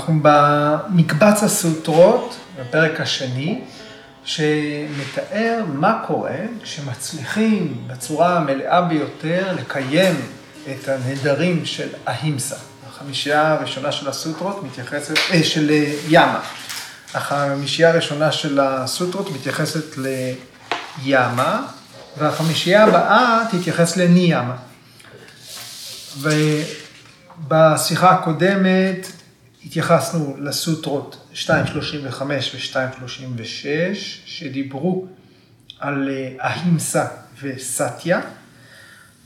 אנחנו במקבץ הסוטרות, בפרק השני, שמתאר מה קורה כשמצליחים בצורה המלאה ביותר לקיים את הנדרים של ההימסה. החמישייה הראשונה של הסוטרות מתייחסת, אה, של ימה. החמישייה הראשונה של הסוטרות מתייחסת לימה, והחמישייה הבאה תתייחס לניאמה. ובשיחה הקודמת התייחסנו לסוטרות 2.35 ו-2.36, שדיברו על ההימסה וסטיה,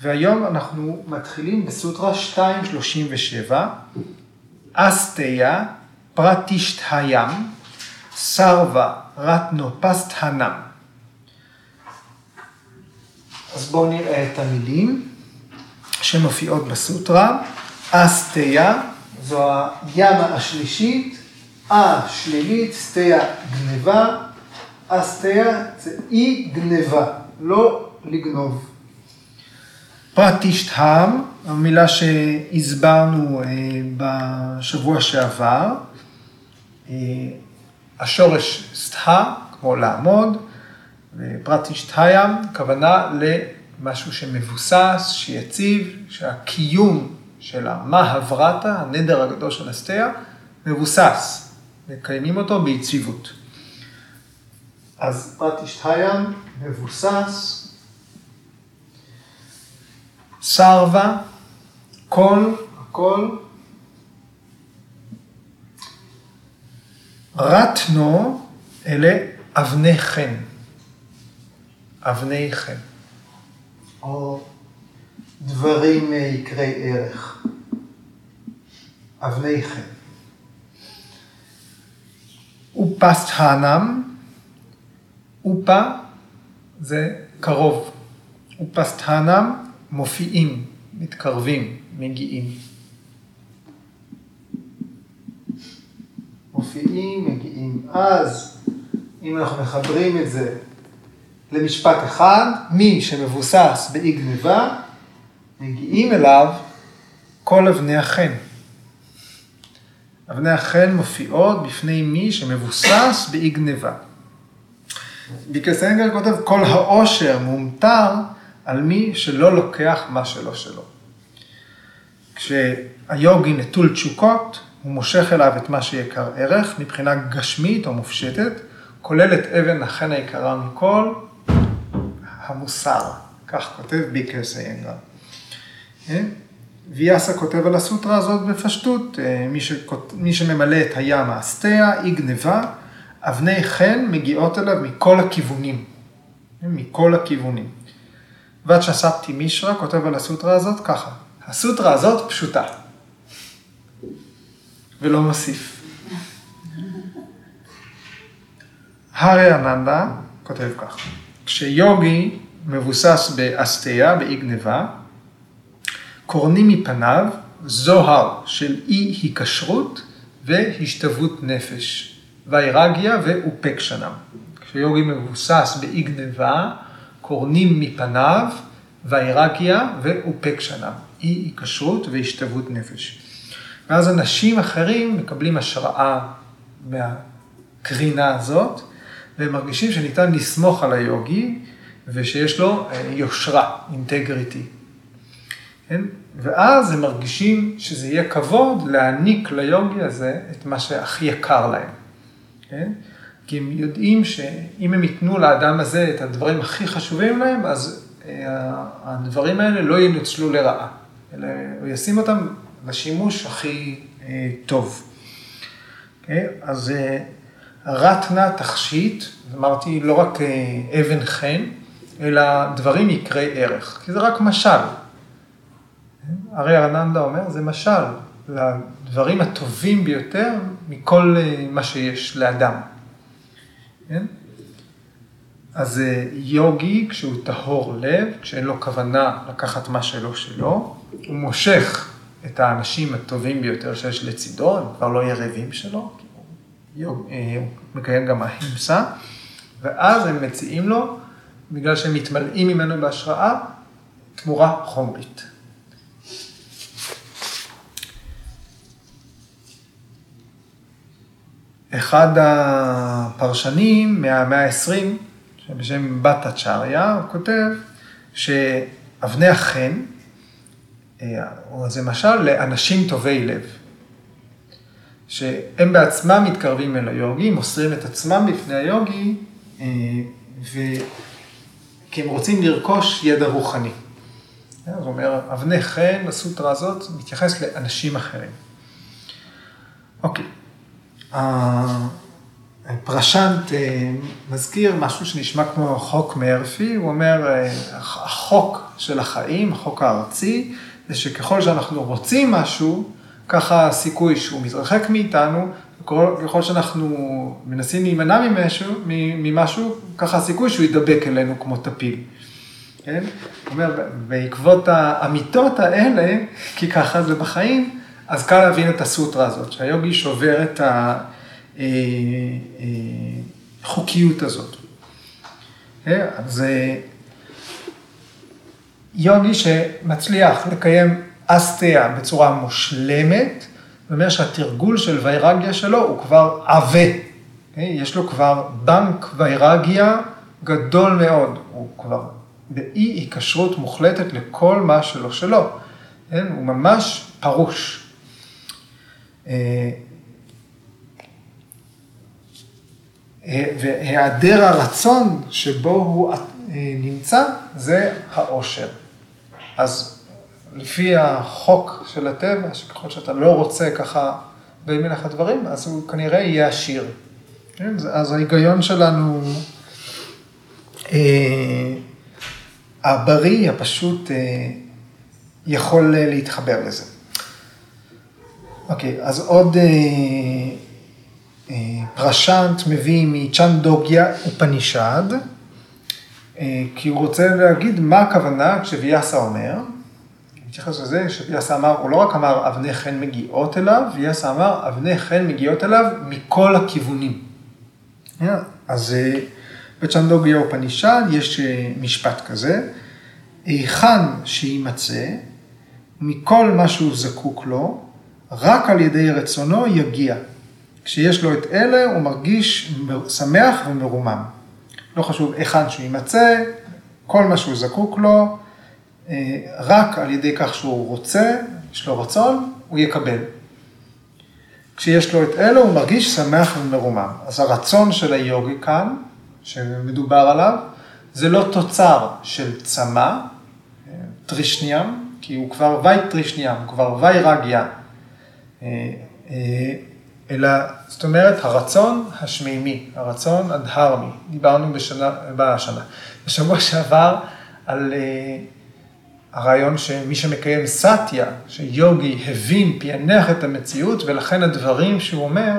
והיום אנחנו מתחילים בסוטרה 2.37, אסטיה פרטישטהיים, סרווה רטנו פסטהנם. אז בואו נראה את המילים שמופיעות בסוטרה. אסטיה זו הימה השלישית, אה שלילית, סטיה גניבה, אסטיה זה אי גניבה, לא לגנוב. פרטישטהם, המילה שהסברנו אה, בשבוע שעבר, אה, השורש סטה, כמו לעמוד, ופרטישטהיים, כוונה למשהו שמבוסס, שיציב, שהקיום של המהברתה, הנדר הגדול של אסתיה, מבוסס, מקיימים אותו ביציבות. אז פרטישטהיים מבוסס, סרווה, כל, הכל, רטנו, אלה אבני חן. אבני חן. או דברים יקרי ערך. אבני חן. ופסטהנם, אופה זה קרוב. ופסטהנם מופיעים, מתקרבים, מגיעים. מופיעים, מגיעים. אז, אם אנחנו מחברים את זה למשפט אחד, מי שמבוסס באי גניבה, מגיעים אליו כל אבני החן. אבני החן מופיעות בפני מי שמבוסס באי גניבה. ביקסנגר כותב, כל העושר מומטר על מי שלא לוקח מה שלא שלו. כשהיוגי נטול תשוקות, הוא מושך אליו את מה שיקר ערך מבחינה גשמית או מופשטת, כולל את אבן החן היקרה מכל, המוסר. כך כותב ביקר סיינגר. אה? ויאסה כותב על הסוטרה הזאת בפשטות, אה, מי, שכות... מי שממלא את הים האסתיה, אי גניבה, אבני חן מגיעות אליו מכל הכיוונים. אה, מכל הכיוונים. ואצ'ספטי מישרא כותב על הסוטרה הזאת ככה, הסוטרה הזאת פשוטה, ולא מוסיף. הארי אננדה כותב ככה, כשיוגי מבוסס באסתיה, באי גניבה, קורנים מפניו זוהר של אי היקשרות והשתוות נפש, ויירגיה ואופקשנם. כשיוגי מבוסס באי גניבה, קורנים מפניו, ויירגיה ואופקשנם, אי היקשרות והשתוות נפש. ואז אנשים אחרים מקבלים השראה מהקרינה הזאת, והם מרגישים שניתן לסמוך על היוגי, ושיש לו אה, יושרה, אינטגריטי. כן? ואז הם מרגישים שזה יהיה כבוד להעניק ליוגי הזה את מה שהכי יקר להם. כן? כי הם יודעים שאם הם ייתנו לאדם הזה את הדברים הכי חשובים להם, אז אה, הדברים האלה לא ינוצלו לרעה, אלא הוא ישים אותם לשימוש הכי אה, טוב. Okay? אוקיי? אז רטנה תכשיט, אמרתי לא רק אבן חן, אלא דברים יקרי ערך, כי זה רק משל. הרי ארננדה אומר, זה משל לדברים הטובים ביותר מכל אה, מה שיש לאדם. כן? אז אה, יוגי, כשהוא טהור לב, כשאין לו כוונה לקחת מה שלא שלו, הוא מושך את האנשים הטובים ביותר שיש לצידו, הם כבר לא יריבים שלו, הוא אה, מקיים גם ההימסה, ואז הם מציעים לו בגלל שהם מתמלאים ממנו בהשראה, תמורה חומרית. אחד הפרשנים מהמאה ה-20, בשם בטה צ'ריה, הוא כותב שאבני החן, זה משל לאנשים טובי לב. שהם בעצמם מתקרבים אל היוגי, מוסרים את עצמם בפני היוגי, ו... כי הם רוצים לרכוש ידע רוחני. זאת אומרת, אבני חן בסוטרה הזאת מתייחס לאנשים אחרים. אוקיי. הפרשנט מזכיר משהו שנשמע כמו חוק מרפי, הוא אומר, החוק של החיים, החוק הארצי, זה שככל שאנחנו רוצים משהו, ככה הסיכוי שהוא מתרחק מאיתנו, ככל שאנחנו מנסים להימנע ממשהו, ממשהו, ככה הסיכוי שהוא ידבק אלינו כמו טפיל. כן? זאת אומרת, בעקבות האמיתות האלה, כי ככה זה בחיים, אז קל להבין את הסוטרה הזאת, שהיוגי שובר את החוקיות הזאת. אז יוגי שמצליח לקיים אסטיה בצורה מושלמת, זאת אומרת שהתרגול של ויירגיה שלו הוא כבר עבה. יש לו כבר בנק ויירגיה גדול מאוד, הוא כבר באי היקשרות מוחלטת לכל מה שלו. כן? הוא ממש פרוש. והיעדר הרצון שבו הוא נמצא, זה העושר. אז לפי החוק של הטבע, שככל שאתה לא רוצה ככה באים אליך דברים, אז הוא כנראה יהיה עשיר. כן? אז ההיגיון שלנו, אה, הבריא, הפשוט, אה, יכול להתחבר לזה. אוקיי, אז עוד אה, אה, פרשנט מביא מצ'נדוגיה ופנישד, אה, כי הוא רוצה להגיד מה הכוונה כשוויאסה אומר. מתייחס לזה שוויאסה אמר, הוא לא רק אמר אבני חן מגיעות אליו, ויאסה אמר אבני חן מגיעות אליו מכל הכיוונים. אז בצ'נדוגיה ופנישד יש משפט כזה, היכן שיימצא, מכל מה שהוא זקוק לו, רק על ידי רצונו יגיע. כשיש לו את אלה, הוא מרגיש שמח ומרומם. לא חשוב היכן שהוא יימצא, כל מה שהוא זקוק לו, רק על ידי כך שהוא רוצה, יש לו רצון, הוא יקבל. כשיש לו את אלה, הוא מרגיש שמח ומרומם. אז הרצון של היוגי כאן, שמדובר עליו, זה לא תוצר של צמא, טרישניאם, כי הוא כבר וי טרישניאם, הוא כבר וי רגיה, אלא, זאת אומרת, הרצון השמימי, הרצון הדהרמי. דיברנו בשנה, בשנה, בשבוע שעבר על הרעיון שמי שמקיים סאטיה, שיוגי הבין, פענח את המציאות, ולכן הדברים שהוא אומר,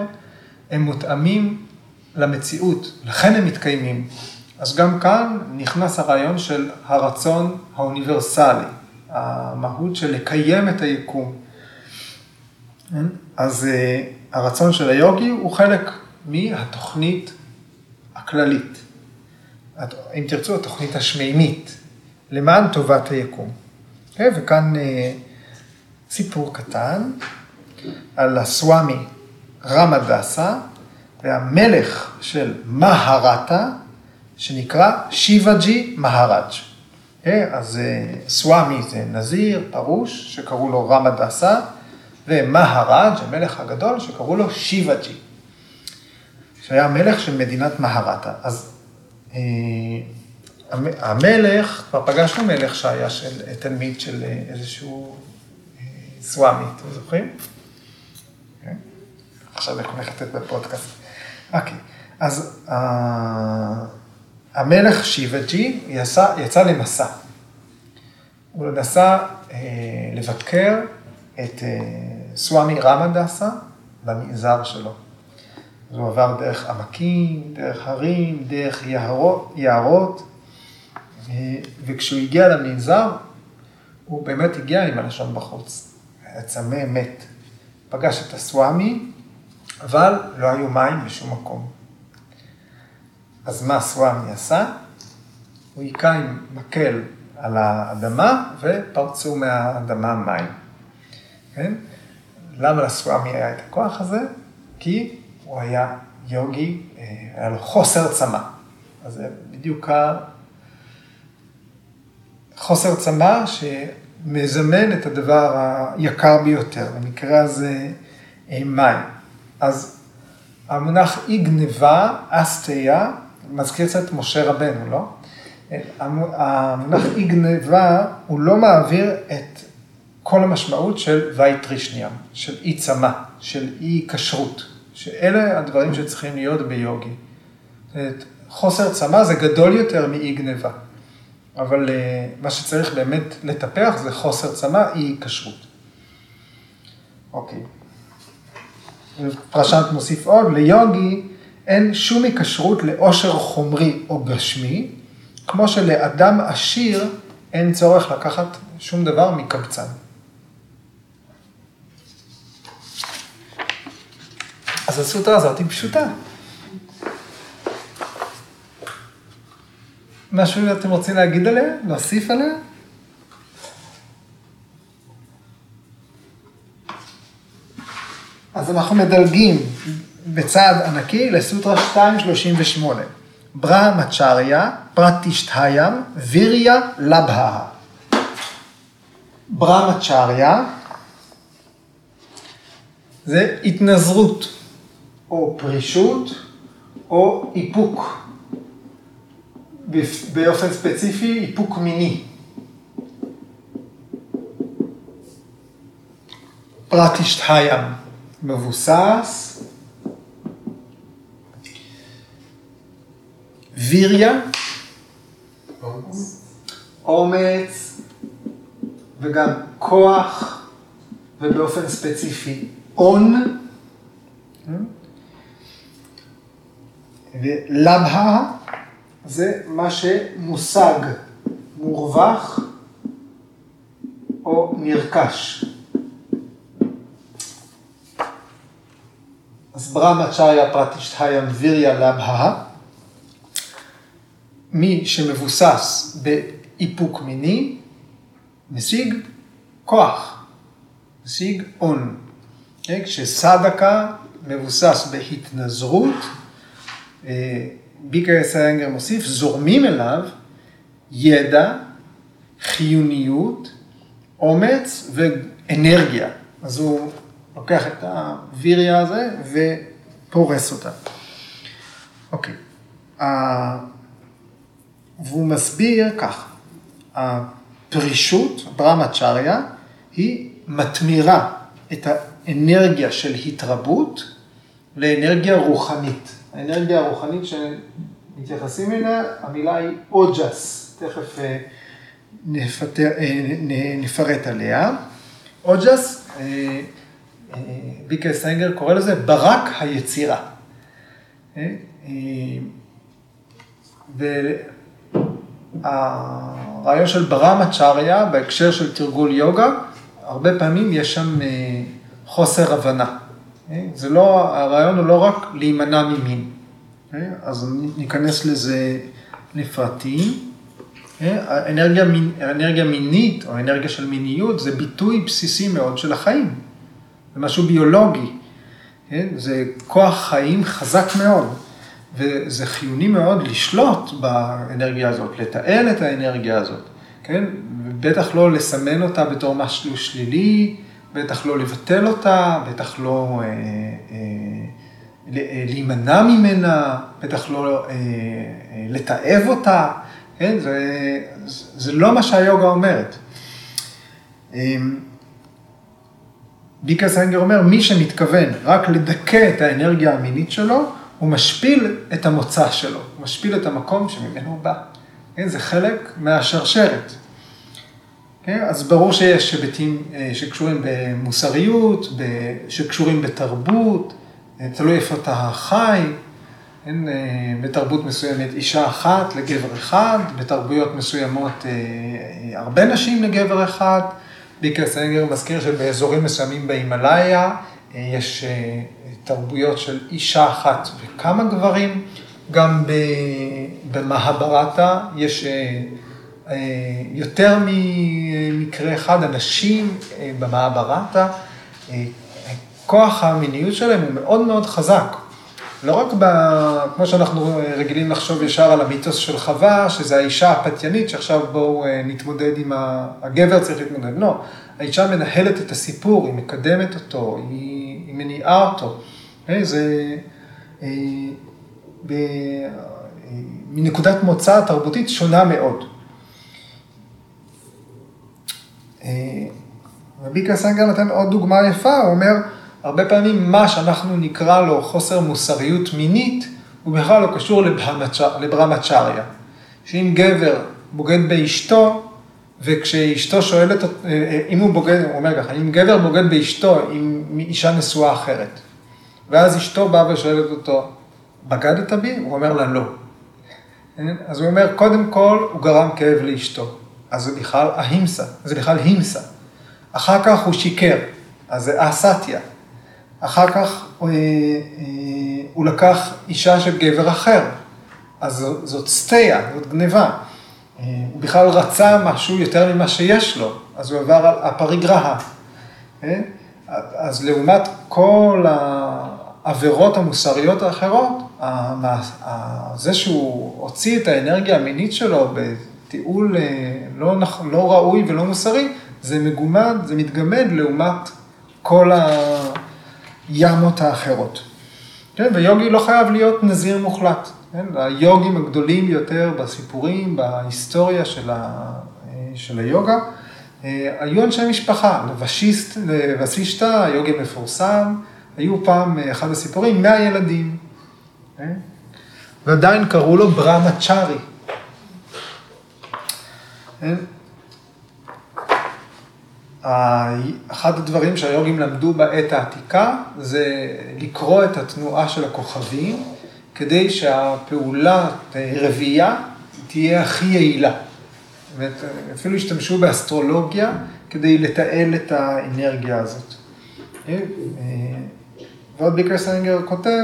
הם מותאמים למציאות, לכן הם מתקיימים. אז גם כאן נכנס הרעיון של הרצון האוניברסלי, המהות של לקיים את היקום. כן? אז הרצון של היוגי הוא חלק מהתוכנית הכללית. אם תרצו, התוכנית השמימית, למען טובת היקום. אוקיי? וכאן סיפור קטן על הסוואמי רמדסה והמלך של מהרטה, שנקרא שיבג'י מהראג'. אוקיי? אז סוואמי זה נזיר, פרוש, שקראו לו רמדסה, ומהראג', המלך הגדול, שקראו לו שיבג'י, שהיה מלך של מדינת מהרטה. אז המלך, כבר פגשנו מלך שהיה של תלמיד של איזשהו סוואמי, אתם זוכרים? עכשיו אני הולך לתת בפודקאסט. אוקיי, אז המלך שיבג'י יצא למסע. הוא נסע לבקר את סוואמי רמדסה במנזר שלו. אז הוא עבר דרך עמקים, דרך הרים, דרך יערות, יערות, וכשהוא הגיע למנזר, הוא באמת הגיע עם הלשון בחוץ. היה צמא מת. פגש את הסוואמי, אבל לא היו מים בשום מקום. אז מה סוואמי עשה? הוא היכה עם מקל על האדמה ופרצו מהאדמה מים. כן? למה לסוואמי היה את הכוח הזה? כי הוא היה יוגי, היה לו חוסר צמא. אז זה בדיוק החוסר צמא שמזמן את הדבר היקר ביותר, במקרה הזה מים. אז המונח אי גניבה, אסטיה, מזכיר קצת משה רבנו, לא? המונח אי גניבה, הוא לא מעביר את כל המשמעות של וייטרישניאם, של אי צמא, של אי כשרות, שאלה הדברים שצריכים להיות ביוגי. חוסר צמא זה גדול יותר מאי גניבה, אבל אה, מה שצריך באמת לטפח זה חוסר צמא, אי כשרות. אוקיי. פרשנט מוסיף עוד, ליוגי אין שום היקשרות לאושר חומרי או גשמי, כמו שלאדם עשיר אין צורך לקחת שום דבר מקבצן. אז הסוטרה הזאת היא פשוטה. משהו אתם רוצים להגיד עליה? להוסיף עליה? אז אנחנו מדלגים בצעד ענקי לסוטרה 238. ברהמצ'ריה, פרטישטהיים, ויריה לבהה. ברהמצ'ריה זה התנזרות, או פרישות, או איפוק. באופן ספציפי, איפוק מיני. פרטישטהיים. מבוסס, ויריה, אומץ וגם כוח ובאופן ספציפי און ולבהה זה מה שמושג, מורווח או נרכש. אז ברהמצ'ריה פרטישטהיים ויריה לבהה, מי שמבוסס באיפוק מיני, משיג כוח, משיג און. כן? כשסדקה מבוסס בהתנזרות, ביקר סיינגר מוסיף, זורמים אליו ידע, חיוניות, אומץ ואנרגיה. אז הוא לוקח את הוויריה הזה ופורס אותה. אוקיי. והוא מסביר כך, הפרישות, ברמצ'ריה, היא מתמירה את האנרגיה של התרבות לאנרגיה רוחנית. האנרגיה הרוחנית שמתייחסים אליה, המילה היא אוג'ס, תכף אה, נפטר, אה, נפרט עליה. אוג'ס אה, ביקר סטנגר קורא לזה ברק היצירה. אה, אה, והרעיון של ברמה צ'ריה בהקשר של תרגול יוגה, הרבה פעמים יש שם אה, חוסר הבנה. זה לא, הרעיון הוא לא רק להימנע ממין. אז ניכנס לזה לפרטים. אנרגיה, אנרגיה מינית או אנרגיה של מיניות זה ביטוי בסיסי מאוד של החיים. זה משהו ביולוגי? זה כוח חיים חזק מאוד, וזה חיוני מאוד לשלוט באנרגיה הזאת, לתעל את האנרגיה הזאת, כן? בטח לא לסמן אותה בתור משהו שלילי, בטח לא לבטל אותה, בטח לא אה, אה, להימנע ממנה, בטח לא אה, אה, לתעב אותה, כן? זה, זה לא מה שהיוגה אומרת. אה, ביקה סיינגר אומר, מי שמתכוון רק לדכא את האנרגיה המינית שלו, הוא משפיל את המוצא שלו, הוא משפיל את המקום שממנו הוא בא. כן, זה חלק מהשרשרת. כן, אז ברור שיש היבטים אה, שקשורים במוסריות, שקשורים בתרבות, אה, תלוי איפה אתה חי. כן, אה, בתרבות מסוימת אישה אחת לגבר אחד, בתרבויות מסוימות הרבה נשים לגבר אחד. ביקר סנגר מזכיר שבאזורים מסוימים בהימאליה יש תרבויות של אישה אחת וכמה גברים, גם במהברתה יש יותר ממקרה אחד, אנשים במהברתה, כוח המיניות שלהם הוא מאוד מאוד חזק. לא רק ב... כמו שאנחנו רגילים לחשוב ישר על המיתוס של חווה, שזה האישה הפתיינית, שעכשיו בואו אה, נתמודד עם ה... הגבר צריך להתמודד. לא, האישה מנהלת את הסיפור, היא מקדמת אותו, היא, היא מניעה אותו. אה, זה... מנקודת מוצא תרבותית שונה מאוד. רבי קסנגר נותן עוד דוגמה יפה, הוא אומר, הרבה פעמים מה שאנחנו נקרא לו חוסר מוסריות מינית, הוא בכלל לא קשור לברמצ'ריה. שאם גבר בוגד באשתו, וכשאשתו שואלת, אה, אה, אם הוא בוגד, הוא אומר ככה, אם גבר בוגד באשתו עם אישה נשואה אחרת, ואז אשתו באה ושואלת אותו, בגדת בי? הוא אומר לה לא. אז הוא אומר, קודם כל, הוא גרם כאב לאשתו. אז זה בכלל ההימסה, זה בכלל הימסה. אחר כך הוא שיקר, אז זה אסתיה. אחר כך הוא, אה, אה, הוא לקח אישה של גבר אחר, אז זאת סטייה, זאת גניבה. אה, הוא בכלל רצה משהו יותר ממה שיש לו, אז הוא עבר על הפריגרהה. אז לעומת כל העבירות המוסריות האחרות, זה שהוא הוציא את האנרגיה המינית שלו בטיעול לא, לא ראוי ולא מוסרי, זה מגומד, זה מתגמד לעומת כל הימות האחרות. כן, ויוגי לא חייב להיות נזיר מוחלט. כן, היוגים הגדולים ביותר בסיפורים, בהיסטוריה של, ה, של היוגה, אה, היו אנשי משפחה, לבשיסט, לבסישתא, היוגי המפורסם, היו פעם, אה, אחד הסיפורים, 100 ילדים. כן? ועדיין קראו לו ברמה צ'ארי. כן? אחד הדברים שהיוגים למדו בעת העתיקה זה לקרוא את התנועה של הכוכבים כדי שהפעולה רבייה תהיה הכי יעילה. אפילו השתמשו באסטרולוגיה כדי לתעל את האנרגיה הזאת. אה, ועוד ביקר סנגר כותב,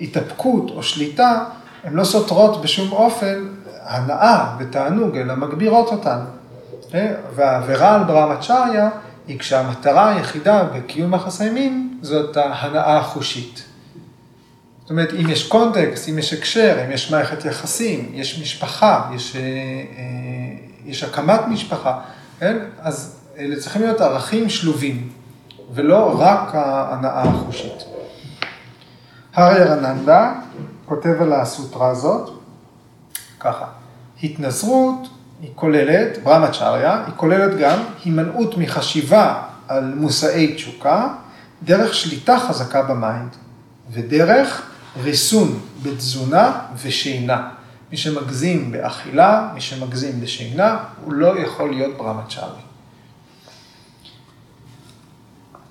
התאפקות או שליטה הן לא סותרות בשום אופן הנאה ותענוג, אלא מגבירות אותן. אה, והעבירה על ברמצ'ריה היא כשהמטרה היחידה בקיום יחסי מין זאת ההנאה החושית. זאת אומרת, אם יש קונטקסט, אם יש הקשר, אם יש מערכת יחסים, יש משפחה, יש, אה, אה, יש הקמת משפחה, כן? אז אלה צריכים להיות ערכים שלובים, ולא רק ההנאה החושית. הריהרננדה כותב על הסוטרה הזאת, ככה, התנזרות היא כוללת, ברהמצ'ריה, היא כוללת גם הימנעות מחשיבה על מושאי תשוקה, דרך שליטה חזקה ב mind, ודרך ריסון בתזונה ושינה. מי שמגזים באכילה, מי שמגזים בשינה, הוא לא יכול להיות ברמצ'רי. Okay.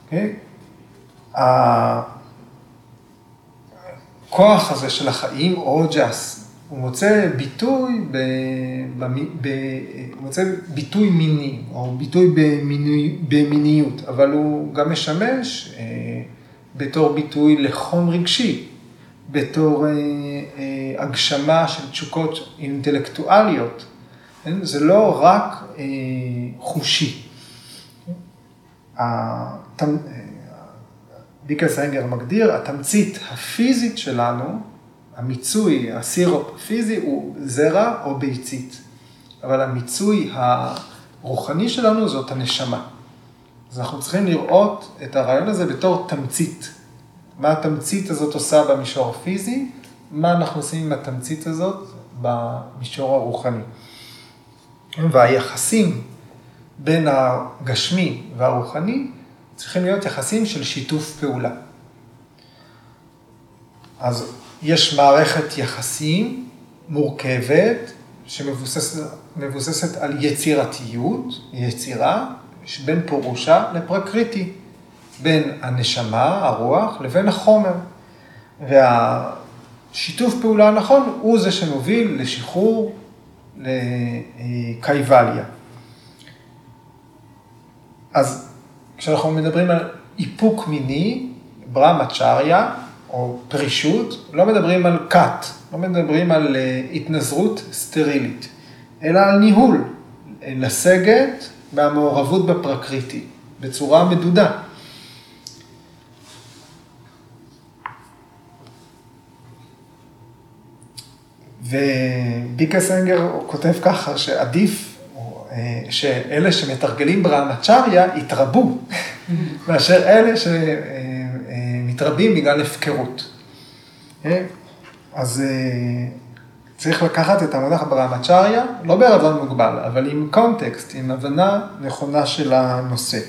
אוקיי? הכוח הזה של החיים, אוג'ס, הוא מוצא ביטוי, ב, ב, ב, הוא מוצא ביטוי מיני, או ביטוי במיני, במיניות, אבל הוא גם משמש אה, בתור ביטוי לחום רגשי, בתור אה, אה, הגשמה של תשוקות אינטלקטואליות. כן? זה לא רק אה, חושי. דיקל אנגר מגדיר, התמצית הפיזית שלנו, המיצוי, הסירופ הפיזי הוא זרע או ביצית, אבל המיצוי הרוחני שלנו זאת הנשמה. אז אנחנו צריכים לראות את הרעיון הזה בתור תמצית. מה התמצית הזאת עושה במישור הפיזי, מה אנחנו עושים עם התמצית הזאת במישור הרוחני. והיחסים בין הגשמי והרוחני צריכים להיות יחסים של שיתוף פעולה. אז יש מערכת יחסים מורכבת, שמבוססת על יצירתיות, יצירה, בין פורושה לפרקריטי, בין הנשמה, הרוח, לבין החומר. והשיתוף פעולה הנכון הוא זה שמוביל לשחרור לקייבליה. אז כשאנחנו מדברים על איפוק מיני, ברמצ'ריה, או פרישות, לא מדברים על כת, לא מדברים על אה, התנזרות סטרילית, אלא על ניהול, לסגת מהמעורבות בפרקריטי, בצורה מדודה. וביקסנגר כותב ככה שעדיף שאלה שמתרגלים ברעמצ'ריה יתרבו, מאשר אלה שמתרבים בגלל הפקרות. אז צריך לקחת את המונח ברעמצ'ריה, לא בערבון מוגבל, אבל עם קונטקסט, עם הבנה נכונה של הנושא.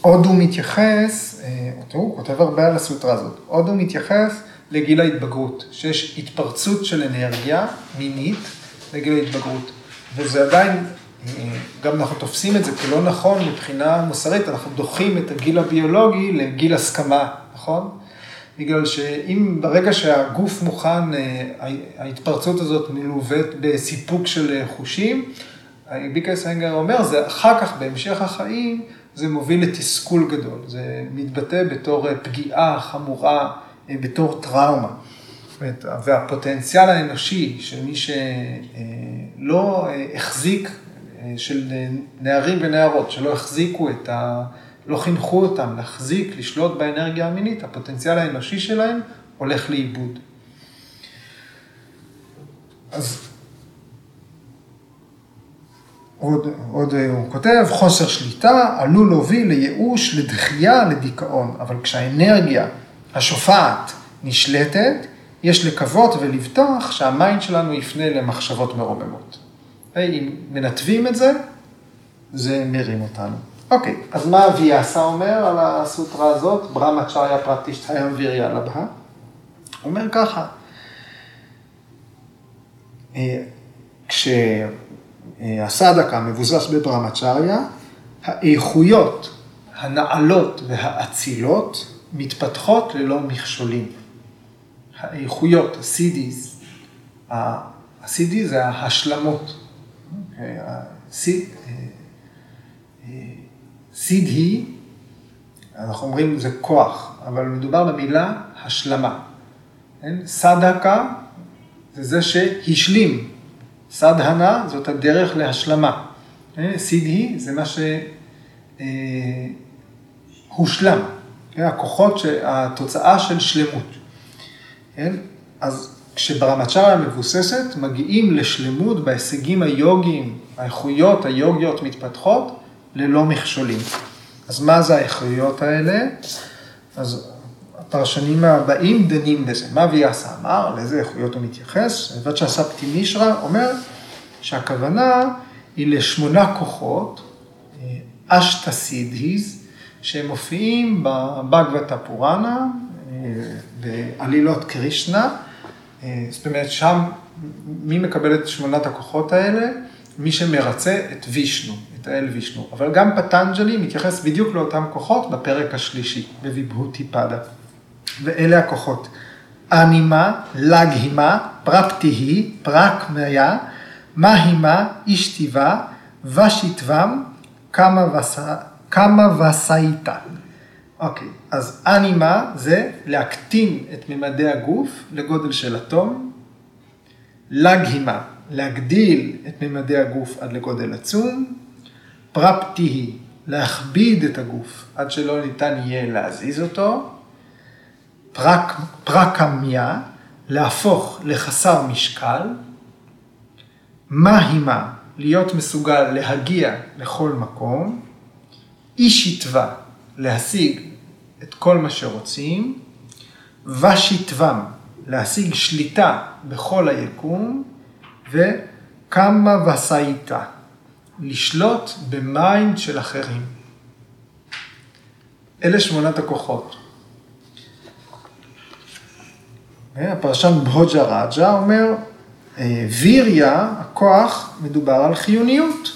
עוד הוא מתייחס, הוא כותב הרבה על הסוטרה הזאת, עוד הוא מתייחס לגיל ההתבגרות, שיש התפרצות של אנרגיה מינית לגיל ההתבגרות. וזה עדיין, גם אנחנו תופסים את זה כלא נכון מבחינה מוסרית, אנחנו דוחים את הגיל הביולוגי לגיל הסכמה, נכון? בגלל שאם ברגע שהגוף מוכן, ההתפרצות הזאת מלוות בסיפוק של חושים, ביקרס הנגר אומר, זה אחר כך בהמשך החיים, זה מוביל לתסכול גדול, זה מתבטא בתור פגיעה חמורה, בתור טראומה. והפוטנציאל האנושי של מי שלא החזיק, של נערים ונערות, שלא החזיקו את ה... לא חינכו אותם להחזיק, לשלוט באנרגיה המינית, הפוטנציאל האנושי שלהם הולך לאיבוד. אז עוד, עוד הוא כותב, חוסר שליטה עלול להוביל לייאוש, לדחייה, לדיכאון, אבל כשהאנרגיה השופעת נשלטת, יש לקוות ולבטוח שהמיינד שלנו יפנה למחשבות מרוממות. אם מנתבים את זה, זה מרים אותנו. אוקיי, אז מה אביאסה אומר על הסוטרה הזאת? ברמה צ'ריה פרטישטהיים ויריה לבהה. אומר ככה, כשהסדקה מבוסס בברמצ'ריה, האיכויות הנעלות והאצילות מתפתחות ללא מכשולים. האיכויות, ה-CDs, ה-CD זה ההשלמות. סיד היא, אנחנו אומרים זה כוח, אבל מדובר במילה השלמה. סדקה זה זה שהשלים. סדהנה זאת הדרך להשלמה. סיד היא זה מה שהושלם. הכוחות, התוצאה של שלמות. כן? אז כשברמצ'ריה מבוססת, מגיעים לשלמות בהישגים היוגיים, האיכויות היוגיות מתפתחות ללא מכשולים. אז מה זה האיכויות האלה? אז הפרשנים הבאים דנים בזה. מה ויאסה אמר, לאיזה איכויות הוא מתייחס? וצ'ספטי מישרא אומר שהכוונה היא לשמונה כוחות, אשתא סידהיז, שהם מופיעים בבגבתא פוראנה, בעלילות קרישנה, זאת אומרת, שם, מי מקבל את שמונת הכוחות האלה? מי שמרצה את וישנו, את האל וישנו. אבל גם פטנג'לי מתייחס בדיוק לאותם כוחות בפרק השלישי, בביבהותי פדה. ואלה הכוחות. אנימה, לגהימה, פרפטיהי, פרק מיה, מהימה, אישתיבה, ושיטבם, כמה וסאיתא. אוקיי, אז אנימה זה להקטין את ממדי הגוף לגודל של אטום, לגהימה, להגדיל את ממדי הגוף עד לגודל עצום, פרפטי להכביד את הגוף עד שלא ניתן יהיה להזיז אותו, פרק, פרקמיה, להפוך לחסר משקל, מהימה, להיות מסוגל להגיע לכל מקום, אי שטווה, להשיג את כל מה שרוצים, ושיטבם, להשיג שליטה בכל היקום, וכמה וסאיתה, לשלוט במיינד של אחרים. אלה שמונת הכוחות. הפרשן בהוג'ה רג'ה אומר, ויריה, הכוח, מדובר על חיוניות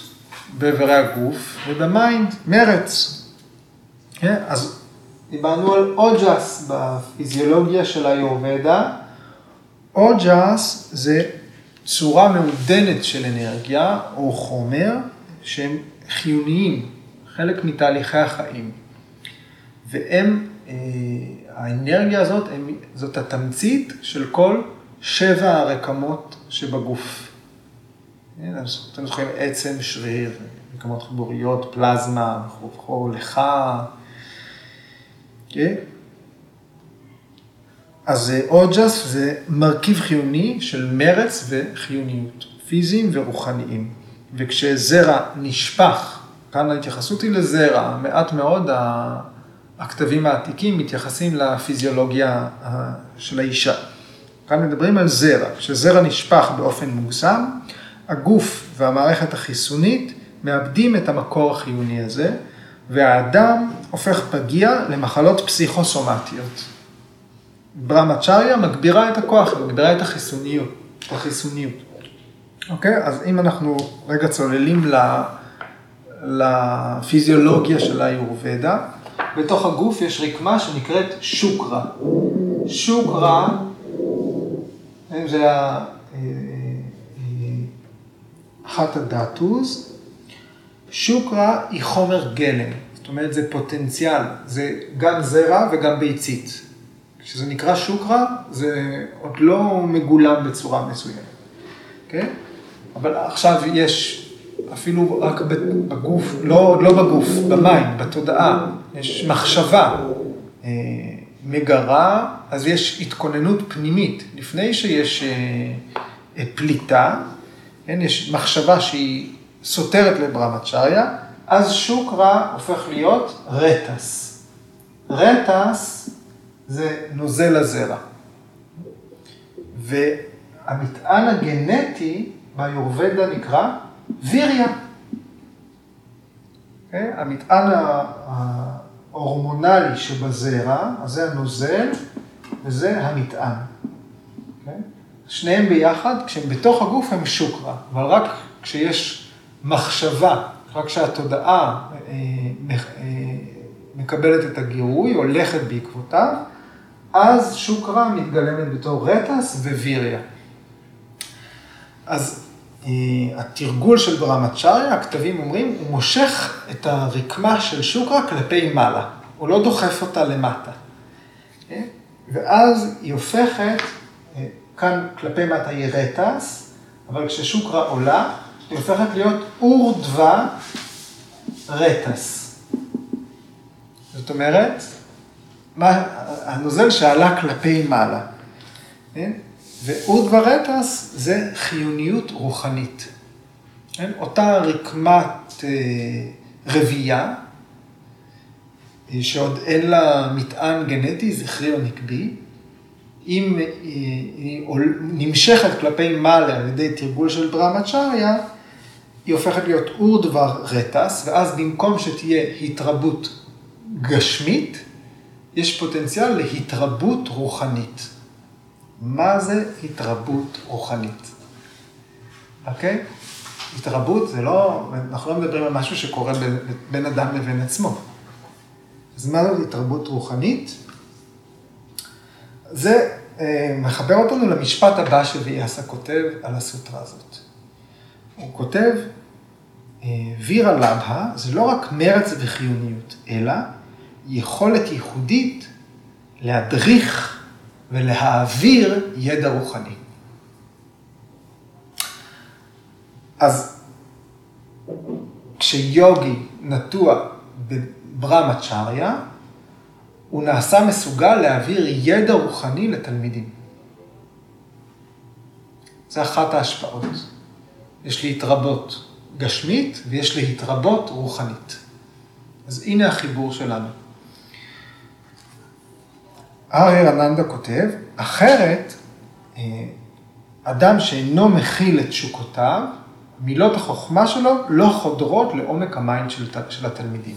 באיברי הגוף וב mind, מרץ. כן? אז דיברנו על אוג'ס בפיזיולוגיה של האיורוודה. אוג'ס זה צורה מעודנת של אנרגיה או חומר שהם חיוניים, חלק מתהליכי החיים. והם, אה, האנרגיה הזאת, הם, זאת התמצית של כל שבע הרקמות שבגוף. כן? אתם זוכרים עצם, שריר, רקמות חיבוריות, פלזמה, וכו', לך. כן? אז אוג'ס זה מרכיב חיוני של מרץ וחיוניות, פיזיים ורוחניים. וכשזרע נשפך, כאן ההתייחסות היא לזרע, מעט מאוד הכתבים העתיקים מתייחסים לפיזיולוגיה של האישה. כאן מדברים על זרע, כשזרע נשפך באופן מוגזם, הגוף והמערכת החיסונית מאבדים את המקור החיוני הזה, והאדם הופך פגיע למחלות פסיכוסומטיות. ברמצ'ריה מגבירה את הכוח, מגבירה את החיסוניות, את החיסוניות. אוקיי? אז אם אנחנו רגע צוללים לפיזיולוגיה של האיורבדה, בתוך הגוף יש רקמה שנקראת שוקרה. שוקרה, זה אה, אה, אחת הדאטוז, שוקרה היא חומר גלם, אומרת זה פוטנציאל, זה גם זרע וגם ביצית. כשזה נקרא שוקרה, זה עוד לא מגולם בצורה מסוימת, כן? אבל עכשיו יש אפילו רק בגוף, לא, לא בגוף, במים, בתודעה, יש מחשבה אה, מגרה, אז יש התכוננות פנימית. לפני שיש אה, פליטה, כן, יש מחשבה שהיא סותרת לברמצ'ריה, אז שוקרה הופך להיות רטס. רטס זה נוזל הזרע. והמטען הגנטי ביורבדה נקרא ויריה. Okay? אוקיי? המטען ההורמונלי שבזרע, אז זה הנוזל וזה המטען. Okay? אוקיי? שניהם ביחד, כשהם בתוך הגוף הם שוקרה, אבל רק כשיש מחשבה, רק כשהתודעה אה, אה, מקבלת את הגירוי, הולכת בעקבותיו, אז שוקרה מתגלמת בתור רטס וויריה. אז אה, התרגול של ברמצ'ריה, הכתבים אומרים, הוא מושך את הרקמה של שוקרה כלפי מעלה, הוא לא דוחף אותה למטה. אה, ואז היא הופכת, אה, כאן כלפי מטה היא רטס, אבל כששוקרה עולה, היא הופכת להיות אור דבה רטס. זאת אומרת, מה, הנוזל שעלה כלפי מעלה. כן? ואוד ורטס זה חיוניות רוחנית. כן? אותה רקמת אה, רבייה, אה, שעוד אין לה מטען גנטי, זכרי או נקבי, אם אה, היא נמשכת כלפי מעלה על ידי תרגול של ברמצ'ריה, היא הופכת להיות אור דבר רטס, ואז במקום שתהיה התרבות גשמית, יש פוטנציאל להתרבות רוחנית. מה זה התרבות רוחנית? אוקיי? התרבות זה לא, אנחנו לא מדברים על משהו שקורה בין אדם לבין עצמו. אז מה זאת התרבות רוחנית? זה אה, מחבר אותנו למשפט הבא שוויאסה כותב על הסוטרה הזאת. הוא כותב, אה, וירה לבהה זה לא רק מרץ וחיוניות, אלא יכולת ייחודית להדריך ולהעביר ידע רוחני. אז כשיוגי נטוע בברמצ'ריה, הוא נעשה מסוגל להעביר ידע רוחני לתלמידים. זה אחת ההשפעות. יש להתרבות גשמית ויש להתרבות רוחנית. אז הנה החיבור שלנו. אריה רננדה כותב, אחרת, אה, אדם שאינו מכיל את תשוקותיו, מילות החוכמה שלו לא חודרות לעומק המים של, של התלמידים.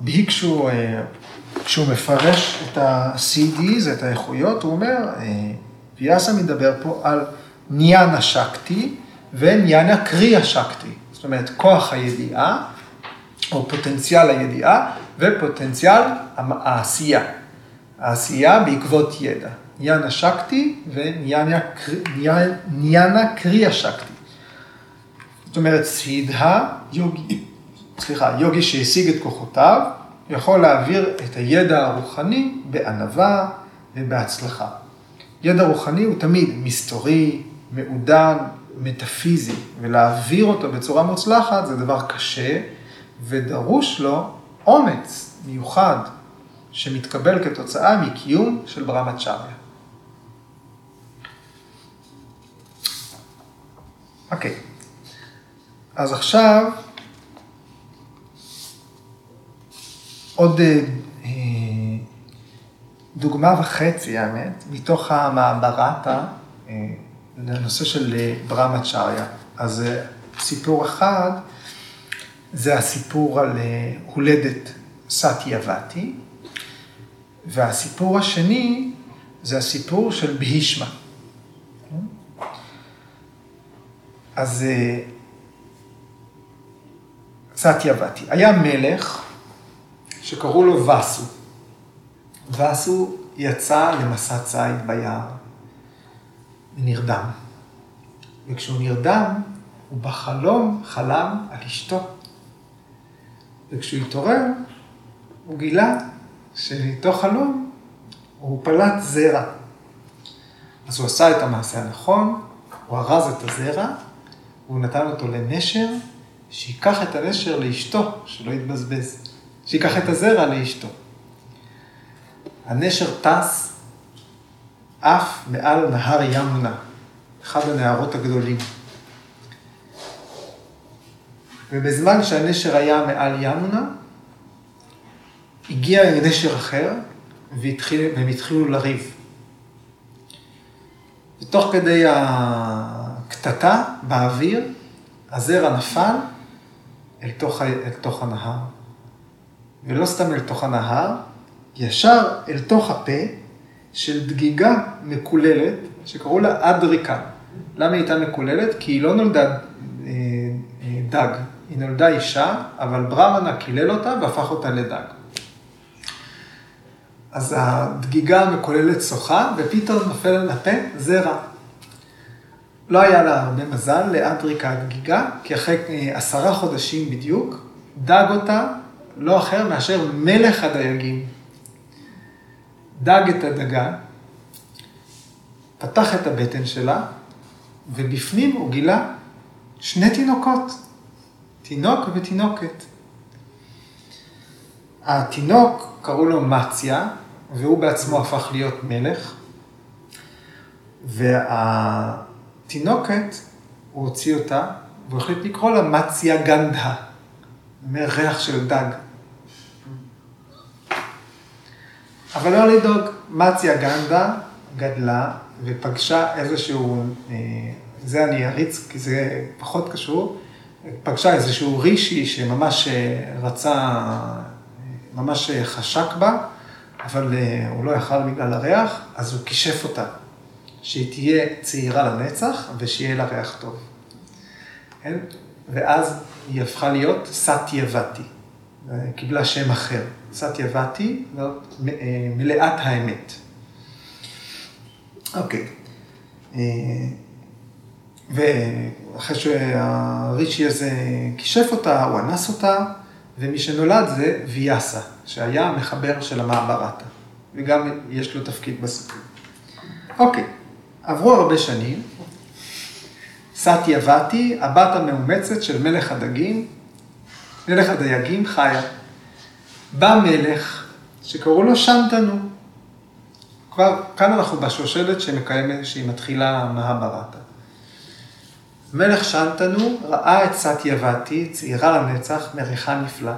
ביקשו, אה, כשהוא מפרש את ה-CDs, את האיכויות, הוא אומר, אה, ויאסה מדבר פה על ניאנה שקטי וניאנה קריה שקטי. זאת אומרת, כוח הידיעה, או פוטנציאל הידיעה, ופוטנציאל העשייה. העשייה בעקבות ידע. ניאנה שקטי וניאנה קריה שקטי. זאת אומרת, סידהה, יוגי, סליחה, יוגי שהשיג את כוחותיו, יכול להעביר את הידע הרוחני בענווה ובהצלחה. ידע רוחני הוא תמיד מסתורי, מעודן, מטאפיזי, ולהעביר אותו בצורה מוצלחת זה דבר קשה, ודרוש לו אומץ מיוחד שמתקבל כתוצאה מקיום של ברמצ'ריה. אוקיי, אז עכשיו עוד אה, דוגמה וחצי, האמת, מתוך המעברתה אה, לנושא של אה, ברמצ'ריה. אז סיפור אחד, זה הסיפור על הולדת סטיה-ואטי, והסיפור השני זה הסיפור של בהישמה. אז סטיה-ואטי. היה מלך שקראו לו וסו. וסו יצא למסע ציד ביער ונרדם. וכשהוא נרדם, הוא בחלום חלם על אשתו. וכשהוא התעורר, הוא גילה שמתוך חלום הוא פלט זרע. אז הוא עשה את המעשה הנכון, הוא ארז את הזרע, והוא נתן אותו לנשר, שייקח את הנשר לאשתו, שלא יתבזבז. שייקח את הזרע לאשתו. הנשר טס אף מעל נהר ימונה, אחד הנהרות הגדולים. ובזמן שהנשר היה מעל ימונה, הגיע נשר אחר, והתחיל, והם התחילו לריב. ותוך כדי הקטטה באוויר, הזרע נפל אל תוך, אל תוך הנהר. ולא סתם אל תוך הנהר, ישר אל תוך הפה של דגיגה מקוללת, שקראו לה אדריקה. למה היא הייתה מקוללת? כי היא לא נולדה אה, אה, דג, היא נולדה אישה, אבל ברמנה קילל אותה והפך אותה לדג. אז הדגיגה המקוללת שוחה, ופתאום נופל על הפה זרע. לא היה לה הרבה מזל לאדריקה הדגיגה, כי אחרי אה, עשרה חודשים בדיוק, דג אותה לא אחר מאשר מלך הדייגים. דג את הדגה, פתח את הבטן שלה, ובפנים הוא גילה שני תינוקות, תינוק ותינוקת. התינוק, קראו לו מציה, והוא בעצמו הפך להיות מלך, והתינוקת, הוא הוציא אותה, והוא החליט לקרוא לה מציה גנדה, מריח של דג. אבל לא לדאוג, מציה גנדה גדלה ופגשה איזשהו, אה, זה אני אריץ כי זה פחות קשור, פגשה איזשהו רישי שממש אה, רצה, אה, ממש חשק בה, אבל הוא לא יכל בגלל הריח, אז הוא כישף אותה, שהיא תהיה צעירה לנצח ושיהיה לה ריח טוב. כן? ואז היא הפכה להיות סטייבתי, קיבלה שם אחר. סטייבתי, מלאת האמת. אוקיי. אה, ואחרי שהריצ'י הזה כישף אותה, הוא אנס אותה, ומי שנולד זה ויאסה, שהיה המחבר של המעברתה, וגם יש לו תפקיד בסיפור. אוקיי, עברו הרבה שנים, סטייבתי, הבת המאומצת של מלך הדגים, מלך הדייגים חיה. בא מלך שקראו לו שנתנו. כבר כאן אנחנו בשושלת שמקיימת, שהיא מתחילה מהברתה. מלך שנתנו ראה את סטייבתי, צעירה לנצח, מריחה נפלא,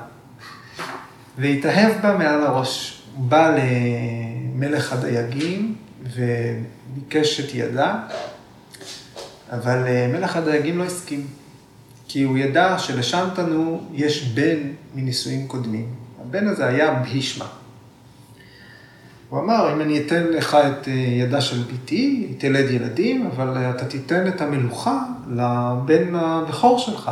והתאהב בה מעל הראש. הוא בא למלך הדייגים וביקש את ידה, אבל אה, מלך הדייגים לא הסכים, כי הוא ידע שלשנתנו יש בן מנישואים קודמים. הבן הזה היה בהישמה. הוא אמר, אם אני אתן לך את אה, ידה של ביתי, היא תלד ילדים, אבל אתה תיתן את המלוכה לבן הבכור שלך.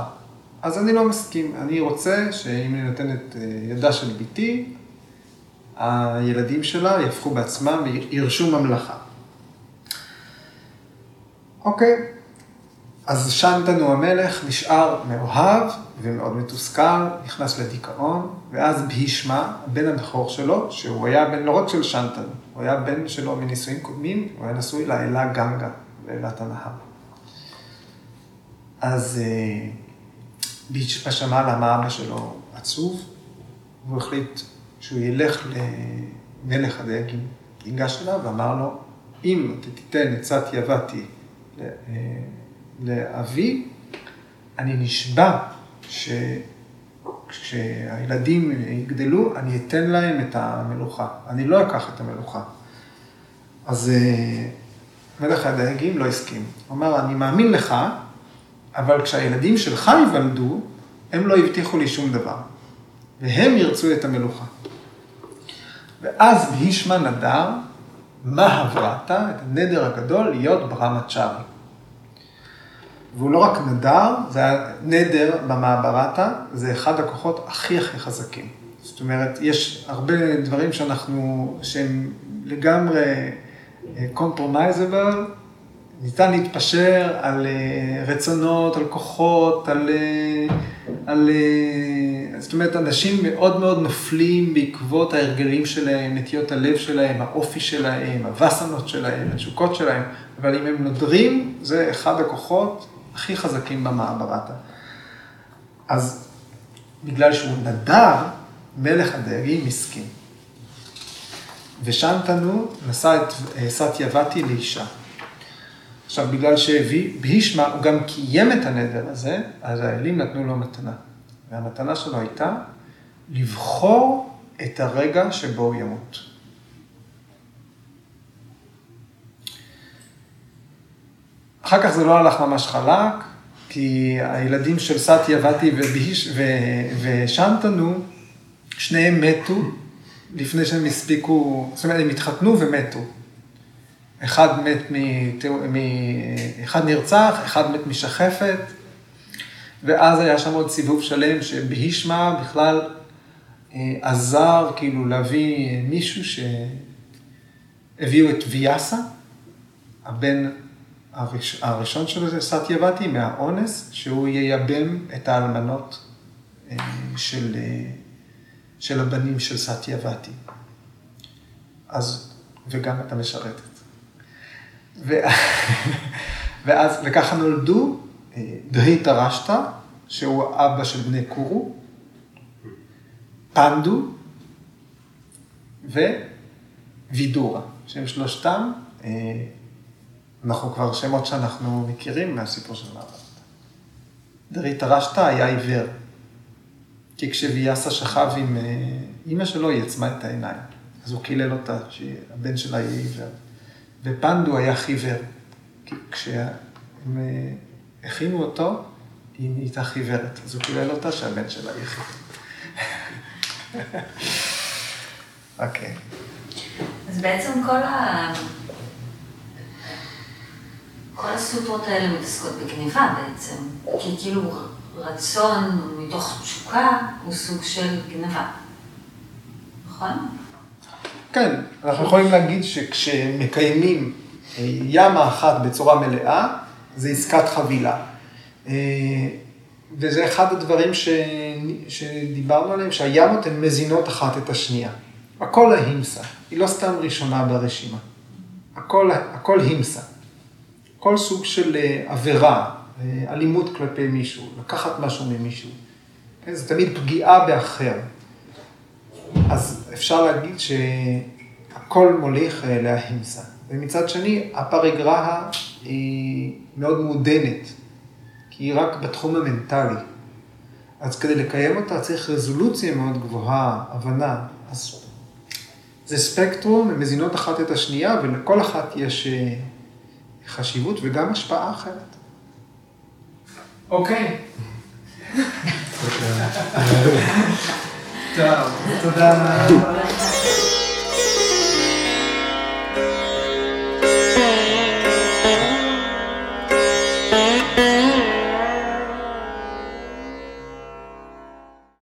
אז אני לא מסכים. אני רוצה שאם אני נותן את אה, ידה של ביתי, הילדים שלה יהפכו בעצמם וירשו ממלכה. אוקיי, אז שנתנו המלך נשאר מאוהב ומאוד מתוסכל, נכנס לדיכאון, ואז בהישמע, בן הבכור שלו, שהוא היה בן לא רק של שנתנו, הוא היה בן שלו מנישואים קודמים, הוא היה נשוי לאלה גנגה, לאלת הנהר. אז אה, בהישמע שמע למה אבא שלו עצוב, והוא החליט שהוא ילך למלך הדייגים, ניגש אליו ואמר לו, אם אתה תיתן סטי יבתי לאבי, אני נשבע שכשהילדים יגדלו, אני אתן להם את המלוכה. אני לא אקח את המלוכה. אז אה, מלך הדייגים לא הסכים. הוא אמר, אני מאמין לך, אבל כשהילדים שלך ייוולדו, הם לא הבטיחו לי שום דבר. והם ירצו את המלוכה. ואז בהישמע נדר, מה הבראת? את הנדר הגדול להיות ברמצ'ארי. והוא לא רק נדר, זה היה נדר במעברתה, זה אחד הכוחות הכי הכי חזקים. זאת אומרת, יש הרבה דברים שאנחנו, שהם לגמרי קומפרומייזבל, ניתן להתפשר על אה, רצונות, על כוחות, על, אה, על... אה, זאת אומרת, אנשים מאוד מאוד נופלים בעקבות ההרגלים שלהם, נטיות הלב שלהם, האופי שלהם, הווסנות שלהם, התשוקות שלהם, אבל אם הם נודרים, זה אחד הכוחות הכי חזקים במעברתה. אז בגלל שהוא נדר, מלך הדייגים הסכים. ושנתנו נשא את סטיאבתי לאישה. עכשיו, בגלל שבהישמע הוא גם קיים את הנדר הזה, אז האלים נתנו לו מתנה. והמתנה שלו הייתה לבחור את הרגע שבו הוא ימות. אחר כך זה לא הלך ממש חלק, כי הילדים של סטיה ואתי ושנתנו, שניהם מתו לפני שהם הספיקו, זאת אומרת, הם התחתנו ומתו. אחד מת מ... אחד נרצח, אחד מת משחפת, ואז היה שם עוד סיבוב שלם שבהישמע בכלל אה, עזר כאילו להביא מישהו שהביאו את ויאסה, הבן הראש... הראשון שלו זה סטיאבתי מהאונס, שהוא ייבם את האלמנות אה, של, אה, של הבנים של סטיאבתי. אז, וגם את המשרתת. ו... ואז, וככה נולדו אה, דהי תרשתא, שהוא אבא של בני קורו, פנדו ווידורה, שהם שלושתם, אנחנו כבר שמות שאנחנו מכירים מהסיפור של מעברת. דהי תרשתא היה עיוור, כי כשוויאסה שכב עם אה, אימא שלו, היא עצמה את העיניים. אז הוא קילל אותה, שהבן שלה יהיה עיוור. ופנדו היה חיוור. כי כשהם אה, הכינו אותו, היא נהייתה חיוורת. אז הוא קיבל אותה שהבן שלה יהיה חיוור. אוקיי. אז בעצם כל ה... כל הסוטרות האלה מתעסקות בגניבה בעצם. כי כאילו רצון מתוך תשוקה הוא סוג של גניבה. נכון? כן, אנחנו יכולים להגיד שכשמקיימים אה, ימה אחת בצורה מלאה, זה עסקת חבילה. אה, וזה אחד הדברים ש... שדיברנו עליהם, שהימות הן מזינות אחת את השנייה. הכל ההימסה, היא לא סתם ראשונה ברשימה. הכל, הכל הימסה. כל סוג של אה, עבירה, אלימות כלפי מישהו, לקחת משהו ממישהו. כן, זה תמיד פגיעה באחר. אז אפשר להגיד שהכל מוליך אה, להימסה. ומצד שני, הפריגרהה היא מאוד מעודנת, כי היא רק בתחום המנטלי. אז כדי לקיים אותה צריך רזולוציה מאוד גבוהה, הבנה. אז זה ספקטרום, הן מזינות אחת את השנייה, ולכל אחת יש אה, חשיבות וגם השפעה אחרת. אוקיי. טוב, תודה.